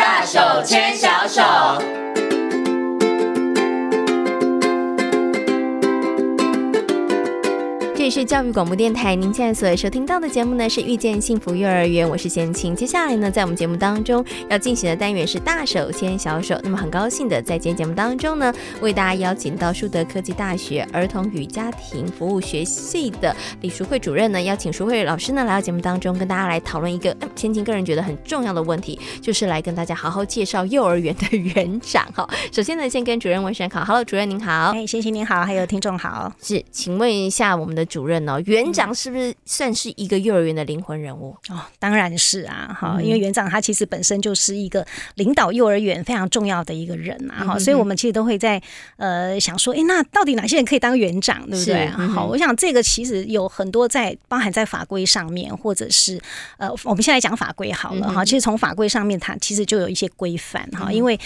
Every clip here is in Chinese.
大手牵小手。这里是教育广播电台，您现在所收听到的节目呢是遇见幸福幼儿园，我是贤琴。接下来呢，在我们节目当中要进行的单元是大手牵小手。那么很高兴的在今天节目当中呢，为大家邀请到树德科技大学儿童与家庭服务学系的李淑慧主任呢，邀请淑慧老师呢来到节目当中，跟大家来讨论一个嗯，贤青个人觉得很重要的问题，就是来跟大家好好介绍幼儿园的园长。哈，首先呢，先跟主任问声好，Hello，主任您好，哎，贤青您好，还有听众好，是，请问一下我们的。主任哦，园长是不是算是一个幼儿园的灵魂人物？哦，当然是啊，哈，因为园长他其实本身就是一个领导幼儿园非常重要的一个人啊，哈，所以我们其实都会在呃想说，哎，那到底哪些人可以当园长，对不对？好，我想这个其实有很多在包含在法规上面，或者是呃，我们现在讲法规好了哈，其实从法规上面它其实就有一些规范哈，因为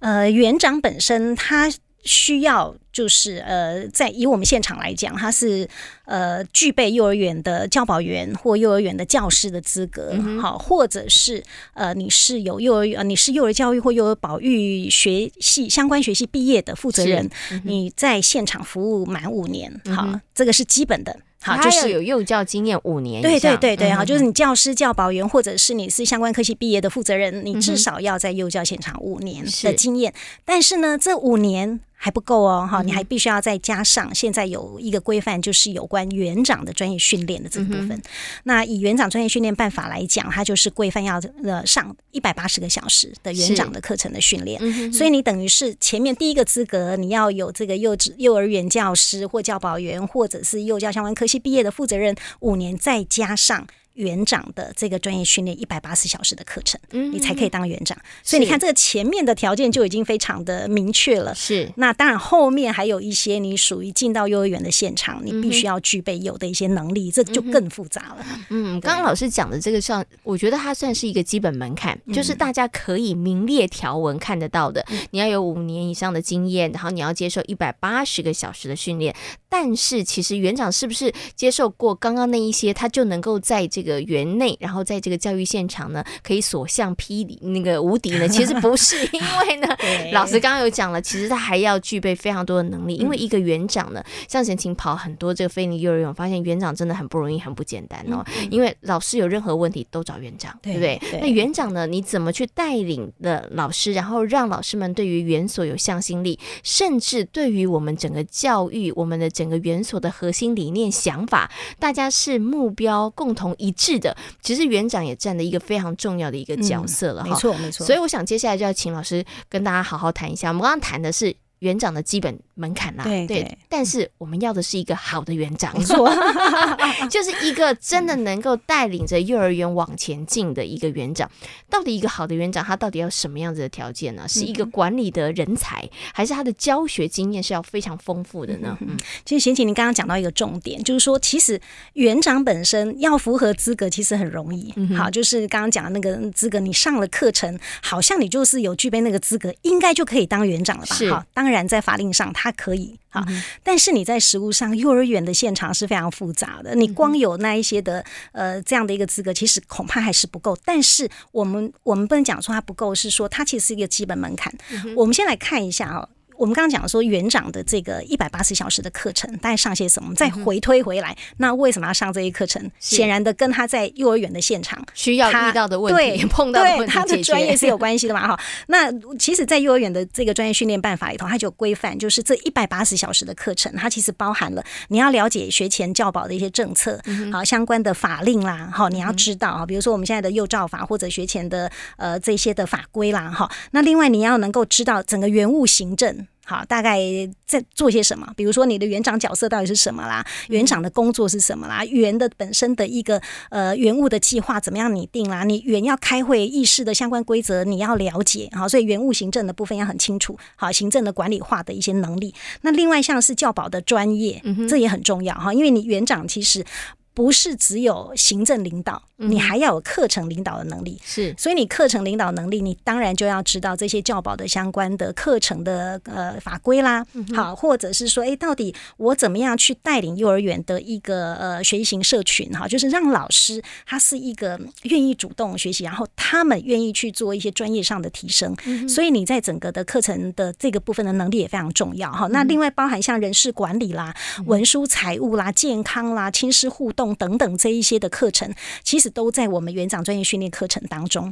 呃，园长本身他。需要就是呃，在以我们现场来讲，他是呃具备幼儿园的教保员或幼儿园的教师的资格，好、嗯，或者是呃你是有幼儿园，你是幼儿教育或幼儿保育学系相关学系毕业的负责人，嗯、你在现场服务满五年，好、嗯，这个是基本的。好，就是有幼教经验五年。对对对对，好，就是你教师、教保员，或者是你是相关科系毕业的负责人，你至少要在幼教现场五年的经验。但是呢，这五年。还不够哦，哈，你还必须要再加上。现在有一个规范，就是有关园长的专业训练的这个部分。那以园长专业训练办法来讲，它就是规范要呃上一百八十个小时的园长的课程的训练。所以你等于是前面第一个资格，你要有这个幼稚幼儿园教师或教保员，或者是幼教相关科系毕业的负责人五年，再加上。园长的这个专业训练一百八十小时的课程，嗯，你才可以当园长。所以你看，这个前面的条件就已经非常的明确了。是，那当然后面还有一些你属于进到幼儿园的现场，你必须要具备有的一些能力，这就更复杂了。嗯，刚刚老师讲的这个像，我觉得它算是一个基本门槛，就是大家可以名列条文看得到的。你要有五年以上的经验，然后你要接受一百八十个小时的训练。但是其实园长是不是接受过刚刚那一些，他就能够在这个园内，然后在这个教育现场呢，可以所向披靡那个无敌呢？其实不是，因为呢，老师刚刚有讲了，其实他还要具备非常多的能力。因为一个园长呢，像贤青跑很多这个非营利幼儿园，我发现园长真的很不容易，很不简单哦。因为老师有任何问题都找园长，对不对？那园长呢，你怎么去带领的老师，然后让老师们对于园所有向心力，甚至对于我们整个教育，我们的。整个园所的核心理念、想法，大家是目标共同一致的。其实园长也占了一个非常重要的一个角色了，哈、嗯，没错没错。所以我想接下来就要请老师跟大家好好谈一下。我们刚刚谈的是。园长的基本门槛啦，对对，但是我们要的是一个好的园长，没错，就是一个真的能够带领着幼儿园往前进的一个园长。到底一个好的园长，他到底要什么样子的条件呢？是一个管理的人才，还是他的教学经验是要非常丰富的呢？嗯，其实贤琴，您刚刚讲到一个重点，就是说，其实园长本身要符合资格，其实很容易。好，就是刚刚讲的那个资格，你上了课程，好像你就是有具备那个资格，应该就可以当园长了吧？好，当然。当然，在法令上它可以啊，但是你在实物上，幼儿园的现场是非常复杂的。你光有那一些的呃这样的一个资格，其实恐怕还是不够。但是我们我们不能讲说它不够，是说它其实是一个基本门槛。我们先来看一下啊。我们刚刚讲说园长的这个一百八十小时的课程，大概上些什么？我们再回推回来，那为什么要上这一课程？显然的，跟他在幼儿园的现场需要遇到的问题、对碰到的问题对他的专业是有关系的嘛？哈，那其实，在幼儿园的这个专业训练办法里头，它就有规范，就是这一百八十小时的课程，它其实包含了你要了解学前教保的一些政策，好相关的法令啦，哈，你要知道啊，比如说我们现在的幼教法或者学前的呃这些的法规啦，哈，那另外你要能够知道整个园务行政。好，大概在做些什么？比如说你的园长角色到底是什么啦？园长的工作是什么啦？园的本身的一个呃园务的计划怎么样拟定啦？你园要开会议事的相关规则你要了解，好，所以园务行政的部分要很清楚。好，行政的管理化的一些能力。那另外像是教保的专业，这也很重要哈，因为你园长其实。不是只有行政领导，你还要有课程领导的能力。是，所以你课程领导能力，你当然就要知道这些教保的相关的课程的呃法规啦。好，或者是说，哎，到底我怎么样去带领幼儿园的一个呃学习型社群？哈，就是让老师他是一个愿意主动学习，然后他们愿意去做一些专业上的提升。所以你在整个的课程的这个部分的能力也非常重要哈。那另外包含像人事管理啦、文书财务啦、健康啦、亲师互动等等这一些的课程，其实都在我们园长专业训练课程当中。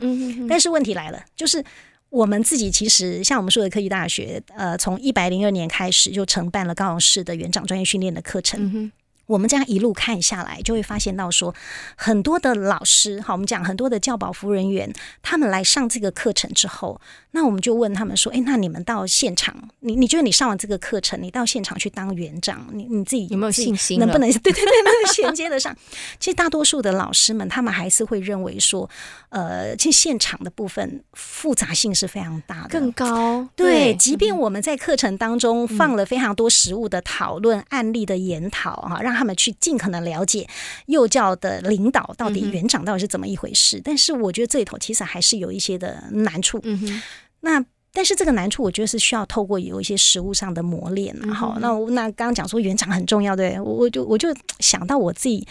但是问题来了，就是我们自己其实像我们树德科技大学，呃，从一百零二年开始就承办了高雄市的园长专业训练的课程。我们这样一路看下来，就会发现到说，很多的老师，好，我们讲很多的教保服务人员，他们来上这个课程之后，那我们就问他们说，哎，那你们到现场，你你觉得你上完这个课程，你到现场去当园长，你你自己有没有信心？能不能对对对，能衔接得上？其实大多数的老师们，他们还是会认为说，呃，其实现场的部分复杂性是非常大的，更高。对，即便我们在课程当中放了非常多实物的讨论、案例的研讨，哈，让他们去尽可能了解幼教的领导到底园长到底是怎么一回事，嗯、但是我觉得这里头其实还是有一些的难处。嗯哼，那但是这个难处，我觉得是需要透过有一些实物上的磨练。好、嗯，那那刚刚讲说园长很重要，对，我我就我就想到我自己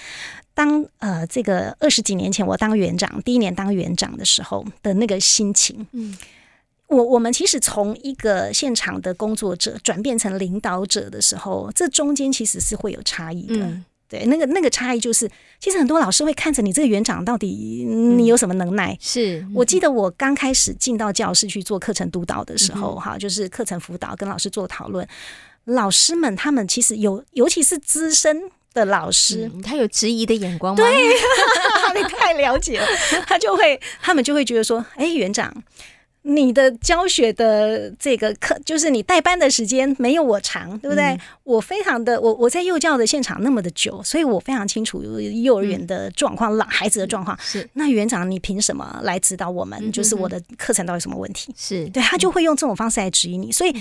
当呃这个二十几年前我当园长第一年当园长的时候的那个心情。嗯。我我们其实从一个现场的工作者转变成领导者的时候，这中间其实是会有差异的。嗯、对，那个那个差异就是，其实很多老师会看着你这个园长到底你有什么能耐。嗯、是我记得我刚开始进到教室去做课程督导的时候，哈、嗯，就是课程辅导跟老师做讨论，老师们他们其实有，尤其是资深的老师，嗯、他有质疑的眼光吗？对，你太了解了，他就会，他们就会觉得说，哎，园长。你的教学的这个课，就是你带班的时间没有我长，对不对？嗯、我非常的，我我在幼教的现场那么的久，所以我非常清楚幼儿园的状况，老、嗯、孩子的状况。是，那园长你凭什么来指导我们？嗯、就是我的课程到底有什么问题？是对，他就会用这种方式来质疑你，所以。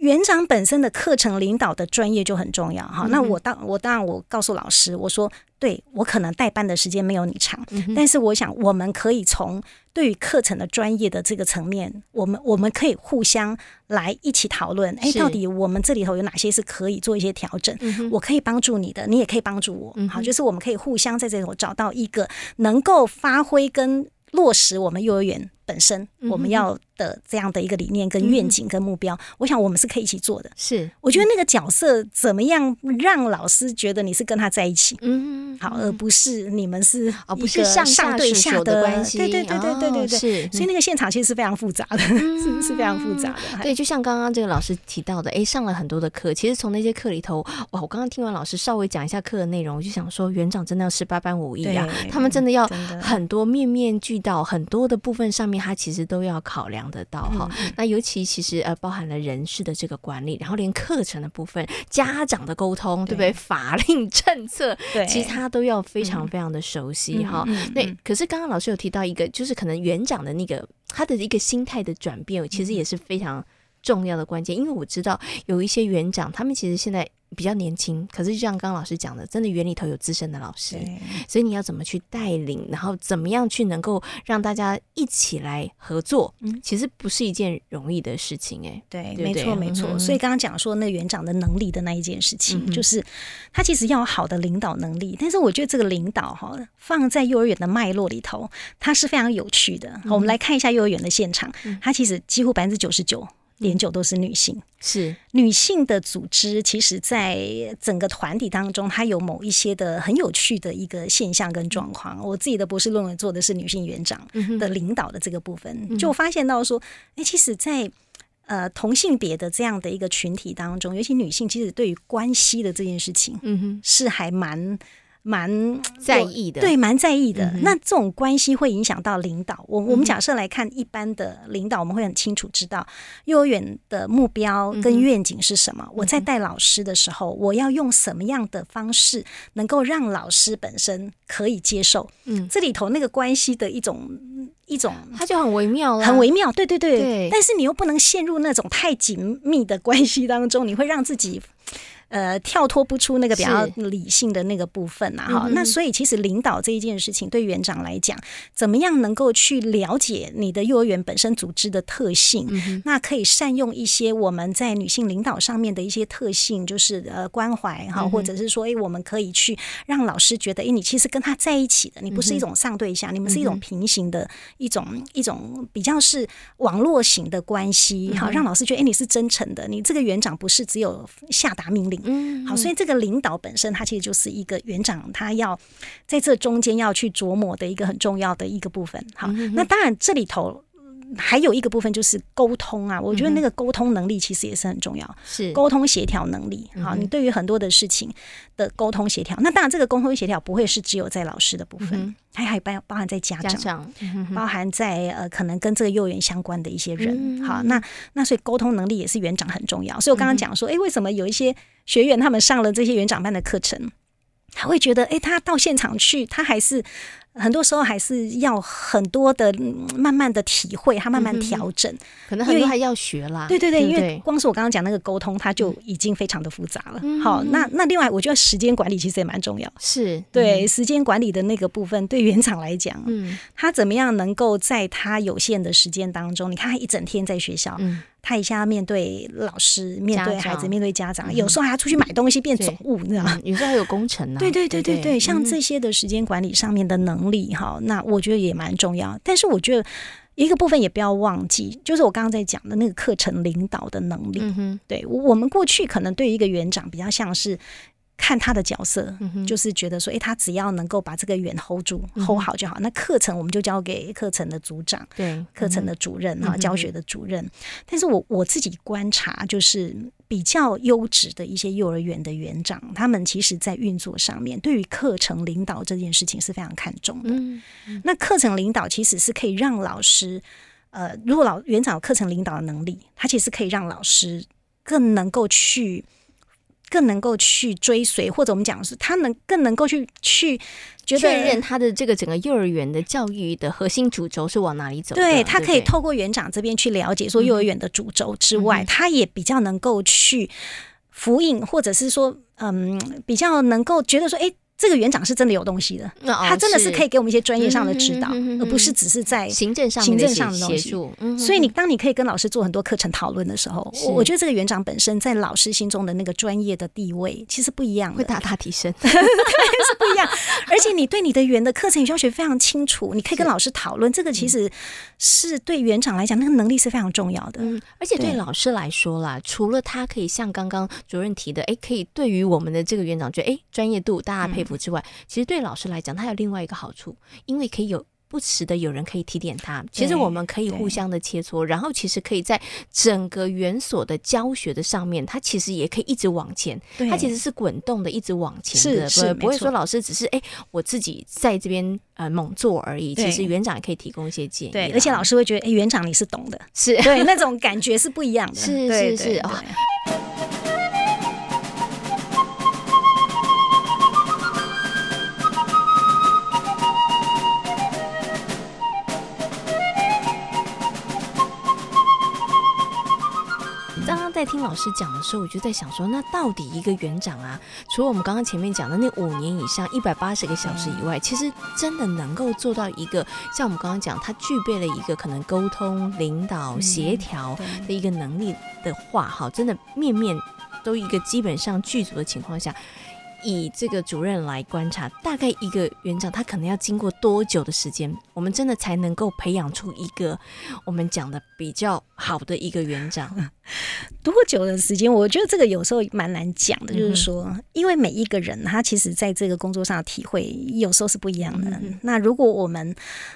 嗯园长本身的课程领导的专业就很重要哈。那我当我当然我告诉老师，我说对我可能代班的时间没有你长，但是我想我们可以从对于课程的专业的这个层面，我们我们可以互相来一起讨论。哎，到底我们这里头有哪些是可以做一些调整？我可以帮助你的，你也可以帮助我。好，就是我们可以互相在这里头找到一个能够发挥跟落实我们幼儿园本身我们要。的这样的一个理念跟愿景跟目标，我想我们是可以一起做的。是，我觉得那个角色怎么样让老师觉得你是跟他在一起，嗯，好，而不是你们是哦，不是上上对下的关系，对对对对对对对，是。所以那个现场其实是非常复杂的，是是非常复杂的。对，就像刚刚这个老师提到的，哎，上了很多的课，其实从那些课里头，哇，我刚刚听完老师稍微讲一下课的内容，我就想说，园长真的要十八般武艺啊，他们真的要很多面面俱到，很多的部分上面，他其实都要考量得到哈。那尤其其实呃，包含了人事的这个管理，然后连课程的部分、家长的沟通，对不对？法令政策，对，其实他都要非常非常的熟悉哈。那可是刚刚老师有提到一个，就是可能园长的那个他的一个心态的转变，其实也是非常重要的关键。因为我知道有一些园长，他们其实现在。比较年轻，可是就像刚刚老师讲的，真的园里头有资深的老师，所以你要怎么去带领，然后怎么样去能够让大家一起来合作，嗯，其实不是一件容易的事情，欸，哎，对，没错没错。嗯、所以刚刚讲说那园长的能力的那一件事情，嗯、就是他其实要有好的领导能力，但是我觉得这个领导哈，放在幼儿园的脉络里头，它是非常有趣的。嗯、我们来看一下幼儿园的现场，它其实几乎百分之九十九。点九都是女性，是女性的组织，其实，在整个团体当中，它有某一些的很有趣的一个现象跟状况。我自己的博士论文做的是女性园长的领导的这个部分，就发现到说，哎，其实，在呃同性别的这样的一个群体当中，尤其女性，其实对于关系的这件事情，嗯哼，是还蛮。蛮在意的，对，蛮在意的。嗯、那这种关系会影响到领导。我我们假设来看，一般的领导，我们会很清楚知道幼儿园的目标跟愿景是什么。嗯、我在带老师的时候，我要用什么样的方式，能够让老师本身可以接受？嗯，这里头那个关系的一种一种，它就很微妙了，很微妙。对对对，对但是你又不能陷入那种太紧密的关系当中，你会让自己。呃跳脱不出那个比较理性的那个部分呐。哈，那所以其实领导这一件事情，对园长来讲，怎么样能够去了解你的幼儿园本身组织的特性？嗯、那可以善用一些我们在女性领导上面的一些特性，就是呃关怀哈，或者是说，哎，我们可以去让老师觉得，哎，你其实跟他在一起的，你不是一种上对下，你们是一种平行的一种一种比较是网络型的关系，好，让老师觉得，哎，你是真诚的，你这个园长不是只有下达命令，嗯，好，所以这个领导本身，它其实就是一个园长，他要在这中间要去琢磨的一个很重要的一个部分。好，那当然这里头。还有一个部分就是沟通啊，我觉得那个沟通能力其实也是很重要，是沟通协调能力。好，你对于很多的事情的沟通协调，那当然这个沟通协调不会是只有在老师的部分，还还包包含在家长，包含在呃可能跟这个幼儿园相关的一些人。好，那那所以沟通能力也是园长很重要。所以我刚刚讲说，哎，为什么有一些学员他们上了这些园长班的课程，他会觉得，哎，他到现场去，他还是。很多时候还是要很多的慢慢的体会，他慢慢调整，嗯、可能很多还要学啦。对对对，因为光是我刚刚讲那个沟通，它就已经非常的复杂了。嗯、好，那那另外，我觉得时间管理其实也蛮重要。是对、嗯、时间管理的那个部分，对园长来讲，嗯，他怎么样能够在他有限的时间当中，你看他一整天在学校，嗯。他一下面对老师，面对孩子，面对家长，有时候还要出去买东西变总务，你知道吗？有时候还有工程呢。对对对对对，像这些的时间管理上面的能力哈，那我觉得也蛮重要。但是我觉得一个部分也不要忘记，就是我刚刚在讲的那个课程领导的能力。对，我们过去可能对一个园长比较像是。看他的角色，就是觉得说，哎，他只要能够把这个园 hold 住、hold 好就好。那课程我们就交给课程的组长，对，课程的主任哈，教学的主任。但是我我自己观察，就是比较优质的一些幼儿园的园长，他们其实在运作上面，对于课程领导这件事情是非常看重的。那课程领导其实是可以让老师，呃，如果老园长有课程领导的能力，他其实可以让老师更能够去。更能够去追随，或者我们讲的是，他能更能够去去觉得确认他的这个整个幼儿园的教育的核心主轴是往哪里走。对，他可以透过园长这边去了解说幼儿园的主轴之外，嗯、他也比较能够去辅引，或者是说，嗯，比较能够觉得说，哎。这个园长是真的有东西的，他真的是可以给我们一些专业上的指导，而不是只是在行政上行政上的东西。所以你当你可以跟老师做很多课程讨论的时候，我觉得这个园长本身在老师心中的那个专业的地位其实不一样，会大大提升，对，是不一样。而且你对你的园的课程与教学非常清楚，你可以跟老师讨论，这个其实是对园长来讲那个能力是非常重要的。而且对老师来说啦，除了他可以像刚刚主任提的，哎，可以对于我们的这个园长觉得哎专业度大家佩服。之外，其实对老师来讲，他有另外一个好处，因为可以有不时的有人可以提点他。其实我们可以互相的切磋，然后其实可以在整个园所的教学的上面，他其实也可以一直往前。他其实是滚动的，一直往前的，是是不会说老师只是哎我自己在这边呃猛做而已。其实园长也可以提供一些建议，对，而且老师会觉得哎园长你是懂的，是对那种感觉是不一样的，是是是啊。在听老师讲的时候，我就在想说，那到底一个园长啊，除了我们刚刚前面讲的那五年以上一百八十个小时以外，其实真的能够做到一个像我们刚刚讲，他具备了一个可能沟通、领导、协调的一个能力的话，哈，真的面面都一个基本上具足的情况下。以这个主任来观察，大概一个园长他可能要经过多久的时间，我们真的才能够培养出一个我们讲的比较好的一个园长？多久的时间？我觉得这个有时候蛮难讲的，就是说，因为每一个人他其实在这个工作上的体会有时候是不一样的。嗯、那如果我们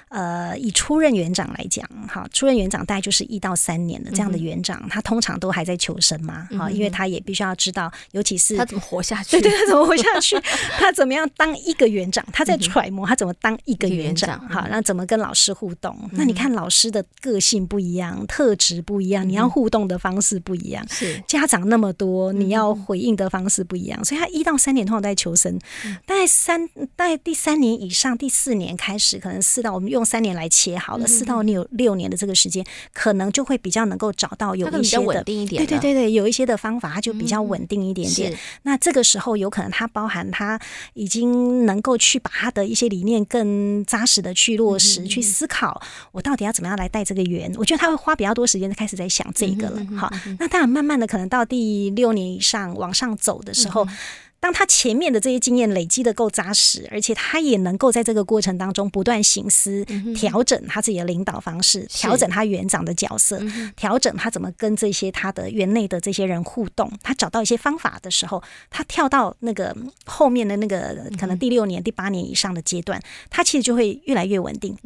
呃以初任园长来讲，哈，初任园长大概就是一到三年的这样的园长，嗯、他通常都还在求生嘛，哈、嗯，因为他也必须要知道，尤其是他怎么活下去，对 对，他怎么活下去，他怎么样当一个园长，他在揣摩他怎么当一个园长，哈，那怎么跟老师互动？嗯、那你看老师的个性不一样，特质不一样，你要互动的方式。式不一样，是。家长那么多，你要回应的方式不一样，嗯、所以他一到三年通常在求生，嗯、大概三大概第三年以上，第四年开始，可能四到我们用三年来切好了，四、嗯、到六六年的这个时间，可能就会比较能够找到有一些的。稳定一点，对对对对，有一些的方法，它就比较稳定一点点。嗯、那这个时候有可能它包含它已经能够去把他的一些理念更扎实的去落实，嗯、去思考我到底要怎么样来带这个园。我觉得他会花比较多时间开始在想这个了。好，那当然慢慢的可能到第六年以上往上走的时候。嗯当他前面的这些经验累积的够扎实，而且他也能够在这个过程当中不断省思、调整他自己的领导方式，调整他园长的角色，调整他怎么跟这些他的园内的这些人互动。他找到一些方法的时候，他跳到那个后面的那个可能第六年、第八年以上的阶段，他其实就会越来越稳定。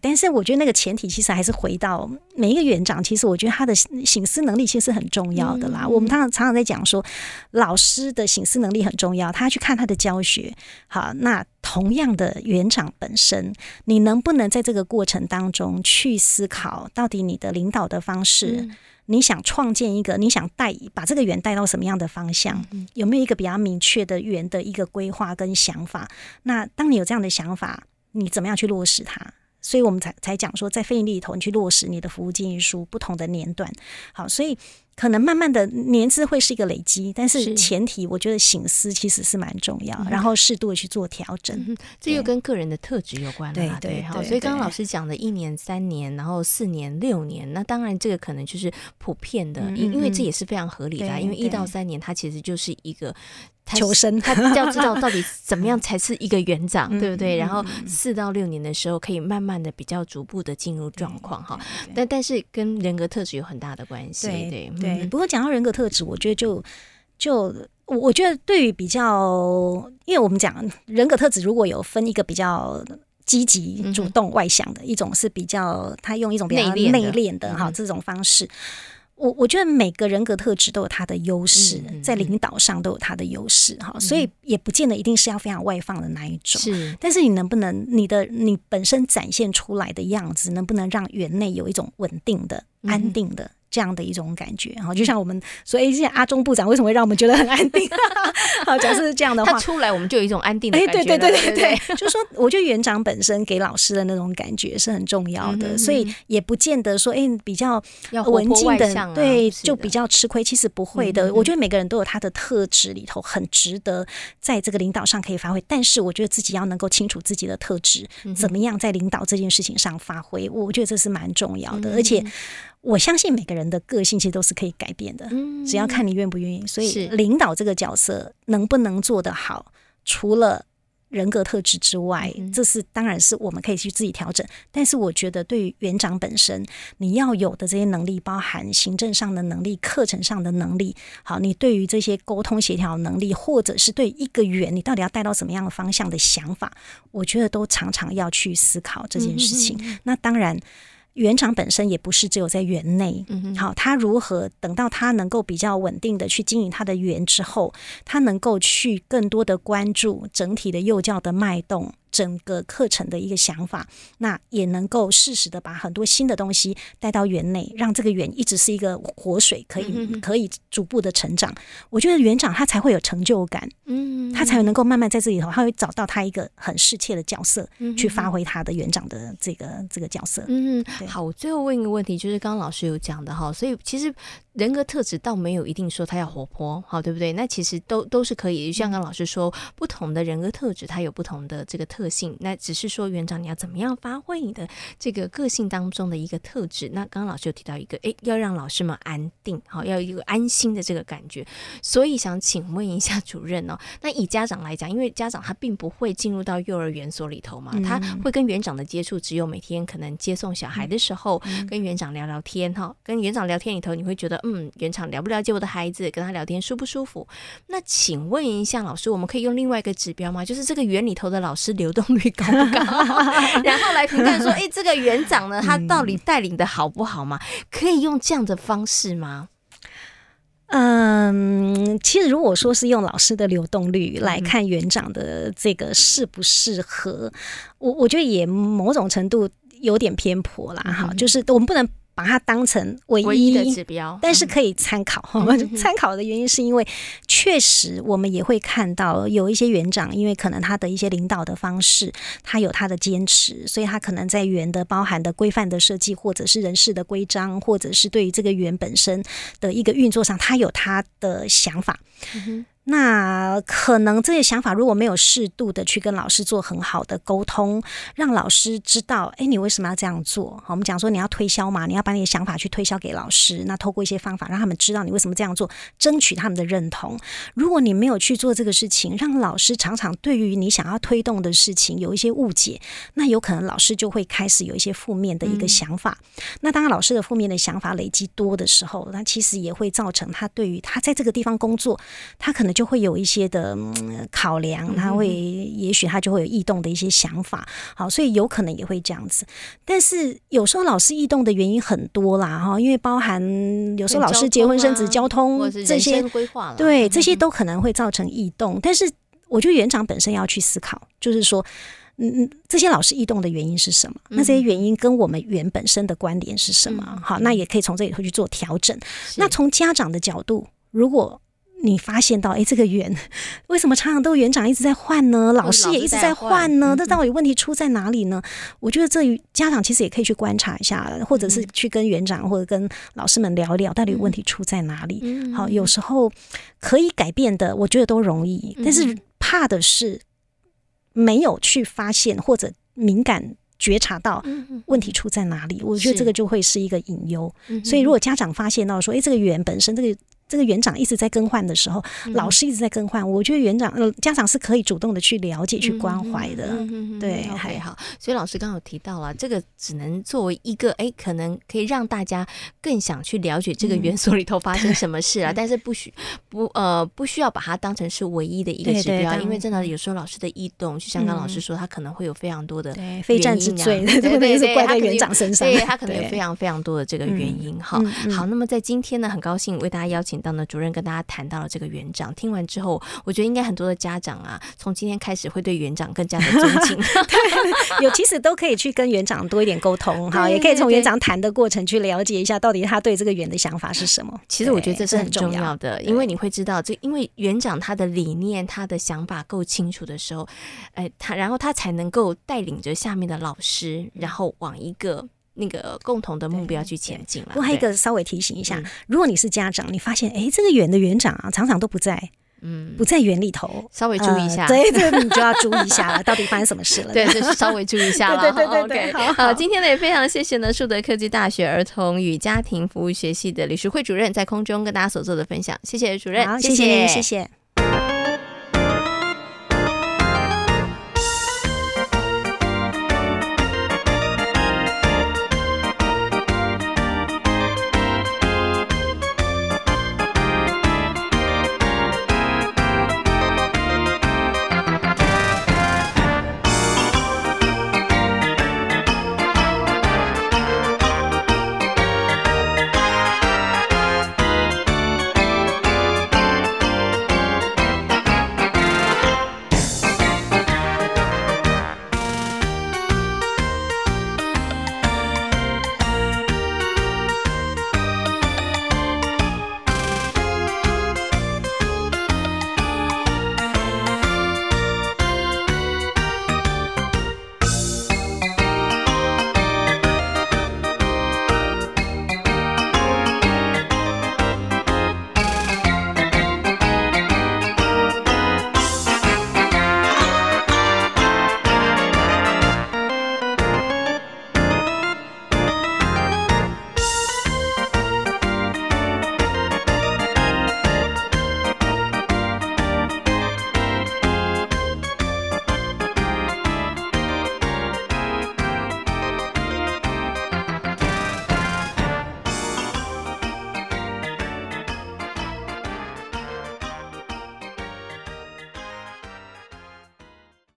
但是我觉得那个前提其实还是回到每一个园长，其实我觉得他的醒思能力其实是很重要的啦。我们常常常常在讲说，老师的醒思能力很。很重要，他去看他的教学。好，那同样的园长本身，你能不能在这个过程当中去思考，到底你的领导的方式，嗯、你想创建一个，你想带把这个园带到什么样的方向？嗯、有没有一个比较明确的园的一个规划跟想法？那当你有这样的想法，你怎么样去落实它？所以我们才才讲说，在非营利里头，你去落实你的服务建议书，不同的年段。好，所以。可能慢慢的年资会是一个累积，但是前提我觉得醒思其实是蛮重要，然后适度的去做调整。这又跟个人的特质有关了，对对。好，所以刚刚老师讲的一年、三年，然后四年、六年，那当然这个可能就是普遍的，因因为这也是非常合理的，因为一到三年它其实就是一个求生，他要知道到底 怎么样才是一个园长，对不对？然后四到六年的时候，可以慢慢的比较逐步的进入状况哈。但但是跟人格特质有很大的关系，对。对，不过讲到人格特质，我觉得就就我我觉得对于比较，因为我们讲人格特质，如果有分一个比较积极、主动、外向的，一种是比较他用一种比较内敛的哈这种方式。我我觉得每个人格特质都有他的优势，在领导上都有他的优势哈，所以也不见得一定是要非常外放的那一种。是，但是你能不能你的你本身展现出来的样子，能不能让园内有一种稳定的、安定的？这样的一种感觉，哈，就像我们说，哎，现在阿中部长为什么会让我们觉得很安定？好，假设是这样的话，他出来我们就有一种安定的感觉。哎，对对对对对，就是说，我觉得园长本身给老师的那种感觉是很重要的，所以也不见得说，哎，比较文静的，对，就比较吃亏。其实不会的，我觉得每个人都有他的特质里头，很值得在这个领导上可以发挥。但是，我觉得自己要能够清楚自己的特质，怎么样在领导这件事情上发挥，我觉得这是蛮重要的，而且。我相信每个人的个性其实都是可以改变的，只要看你愿不愿意。所以领导这个角色能不能做得好，除了人格特质之外，这是当然是我们可以去自己调整。但是我觉得，对于园长本身，你要有的这些能力，包含行政上的能力、课程上的能力，好，你对于这些沟通协调能力，或者是对一个园你到底要带到什么样的方向的想法，我觉得都常常要去思考这件事情。那当然。园长本身也不是只有在园内，好，他如何等到他能够比较稳定的去经营他的园之后，他能够去更多的关注整体的幼教的脉动。整个课程的一个想法，那也能够适时的把很多新的东西带到园内，让这个园一直是一个活水，可以可以逐步的成长。我觉得园长他才会有成就感，嗯，他才能够慢慢在这里头，他会找到他一个很适切的角色，去发挥他的园长的这个这个角色。嗯，好，我最后问一个问题，就是刚刚老师有讲的哈，所以其实。人格特质倒没有一定说他要活泼，好，对不对？那其实都都是可以。就像刚刚老师说，不同的人格特质，它有不同的这个特性。那只是说园长你要怎么样发挥你的这个个性当中的一个特质。那刚刚老师有提到一个，诶，要让老师们安定，好，要有一个安心的这个感觉。所以想请问一下主任哦，那以家长来讲，因为家长他并不会进入到幼儿园所里头嘛，他会跟园长的接触只有每天可能接送小孩的时候，跟园长聊聊天哈，跟园长聊天里头你会觉得。嗯，园长了不了解我的孩子，跟他聊天舒不舒服？那请问一下老师，我们可以用另外一个指标吗？就是这个园里头的老师流动率高不高？然后来评判说，哎、欸，这个园长呢，他到底带领的好不好嘛？可以用这样的方式吗？嗯，其实如果说是用老师的流动率来看园长的这个适不适合，我我觉得也某种程度有点偏颇啦。哈，就是我们不能。把它当成唯一，的指标，但是可以参考。参、嗯、考的原因是因为，确实我们也会看到有一些园长，因为可能他的一些领导的方式，他有他的坚持，所以他可能在园的包含的规范的设计，或者是人事的规章，或者是对于这个园本身的一个运作上，他有他的想法。嗯那可能这些想法如果没有适度的去跟老师做很好的沟通，让老师知道，哎，你为什么要这样做？好，我们讲说你要推销嘛，你要把你的想法去推销给老师。那透过一些方法让他们知道你为什么这样做，争取他们的认同。如果你没有去做这个事情，让老师常常对于你想要推动的事情有一些误解，那有可能老师就会开始有一些负面的一个想法。嗯、那当老师的负面的想法累积多的时候，那其实也会造成他对于他在这个地方工作，他可能。就会有一些的考量，他会，也许他就会有异动的一些想法，好，所以有可能也会这样子。但是有时候老师异动的原因很多啦，哈，因为包含有时候老师结婚生子、交通这些规划，对，这些都可能会造成异动。但是我觉得园长本身要去思考，就是说，嗯嗯，这些老师异动的原因是什么？那这些原因跟我们园本身的关联是什么？好，那也可以从这里头去做调整。那从家长的角度，如果你发现到，哎，这个园为什么常常都园长一直在换呢？老师也一直在换呢？这到底问题出在哪里呢？我觉得这家长其实也可以去观察一下，或者是去跟园长或者跟老师们聊聊，到底问题出在哪里。好，有时候可以改变的，我觉得都容易，但是怕的是没有去发现或者敏感觉察到问题出在哪里。我觉得这个就会是一个隐忧。所以如果家长发现到说，哎，这个园本身这个。这个园长一直在更换的时候，老师一直在更换，我觉得园长呃家长是可以主动的去了解、去关怀的。对，还好。所以老师刚刚有提到了，这个只能作为一个哎，可能可以让大家更想去了解这个园所里头发生什么事啊，但是不需不呃不需要把它当成是唯一的一个指标，因为真的有时候老师的异动，就像刚老师说，他可能会有非常多的非战之罪，对对对，是怪在园长身上，对，他可能有非常非常多的这个原因。哈，好，那么在今天呢，很高兴为大家邀请。当呢，主任跟大家谈到了这个园长，听完之后，我觉得应该很多的家长啊，从今天开始会对园长更加的 尊敬。有其实都可以去跟园长多一点沟通，哈，也可以从园长谈的过程去了解一下，到底他对这个园的想法是什么。其实我觉得这是很重要的，因为你会知道，这因为园长他的理念、他的想法够清楚的时候，哎，他然后他才能够带领着下面的老师，然后往一个。那个共同的目标去前进了。我还有一个稍微提醒一下，如果你是家长，你发现哎，这个园的园长啊，常常都不在，嗯，不在园里头，稍微注意一下。对，这你就要注意一下了，到底发生什么事了？对，就是稍微注意一下了。对对对对，好，好，今天呢也非常谢谢呢树德科技大学儿童与家庭服务学系的李淑慧主任在空中跟大家所做的分享，谢谢主任，谢谢谢谢。